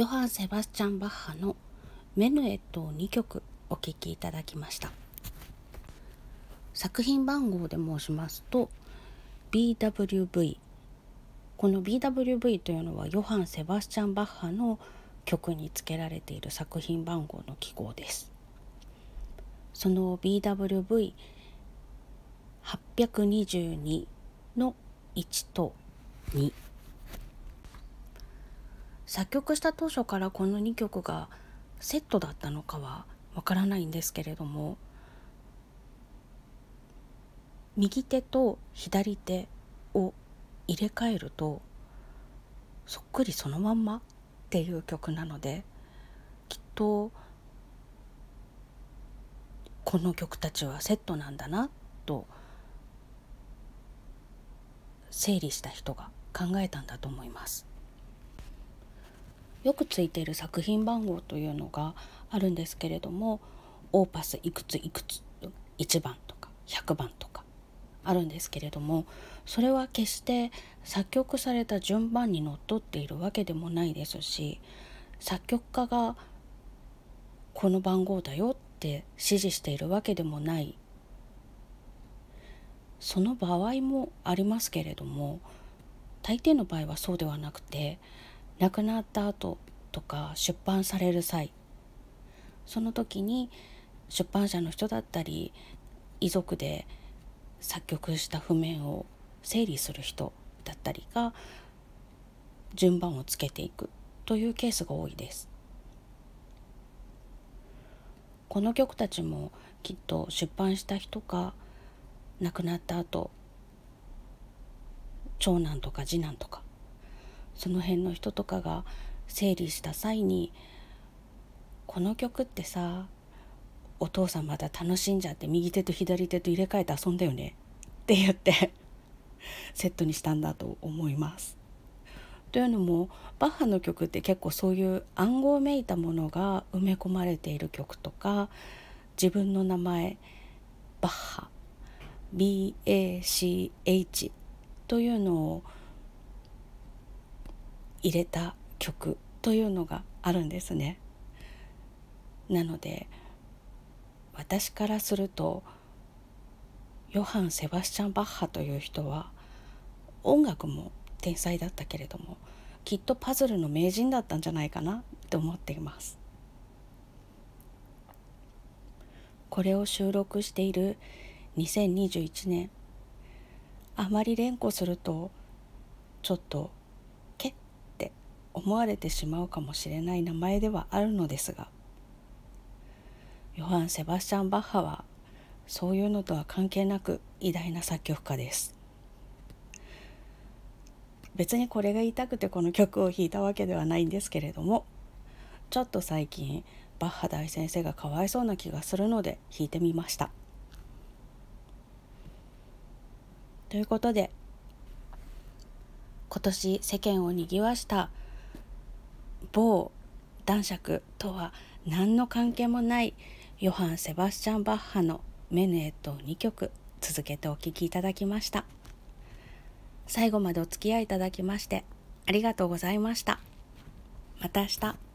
ヨハン・セバスチャン・バッハのメヌエットを2曲お聴きいただきました。作品番号で申しますと BWV この BWV というのはヨハン・セバスチャン・バッハの曲につけられている作品番号の記号です。その BWV822 の1と2作曲した当初からこの2曲がセットだったのかはわからないんですけれども右手と左手を入れ替えるとそっくりそのまんまっていう曲なのできっとこの曲たちはセットなんだなと整理した人が考えたんだと思います。よくついている作品番号というのがあるんですけれどもオーパスいくついくつ1番とか100番とかあるんですけれどもそれは決して作曲された順番にのっとっているわけでもないですし作曲家がこの番号だよって指示しているわけでもない。その場合もありますけれども大抵の場合はそうではなくて亡くなった後とか出版される際その時に出版社の人だったり遺族で作曲した譜面を整理する人だったりが順番をつけていくというケースが多いです。この曲たちもきっと出版した人が亡くなった後長男とか次男とかその辺の人とかが整理した際に「この曲ってさお父さんまだ楽しんじゃって右手と左手と入れ替えて遊んだよね」って言ってセットにしたんだと思います。というのもバッハの曲って結構そういう暗号めいたものが埋め込まれている曲とか自分の名前バッハ BACH というのを入れた曲というのがあるんですね。なので私からするとヨハン・セバスチャン・バッハという人は音楽も天才だったけれどもきっとパズルの名人だったんじゃないかなって思っています。これを収録している2021年あまり連呼するとちょっと思われてしまうかもしれない名前ではあるのですがヨハン・セバスチャン・バッハはそういうのとは関係なく偉大な作曲家です。別にこれが言いたくてこの曲を弾いたわけではないんですけれどもちょっと最近バッハ大先生がかわいそうな気がするので弾いてみました。ということで今年世間をにぎわした某男爵とは何の関係もないヨハン・セバスチャン・バッハのメヌエットを2曲続けてお聴きいただきました。最後までお付き合いいただきましてありがとうございました。また明日。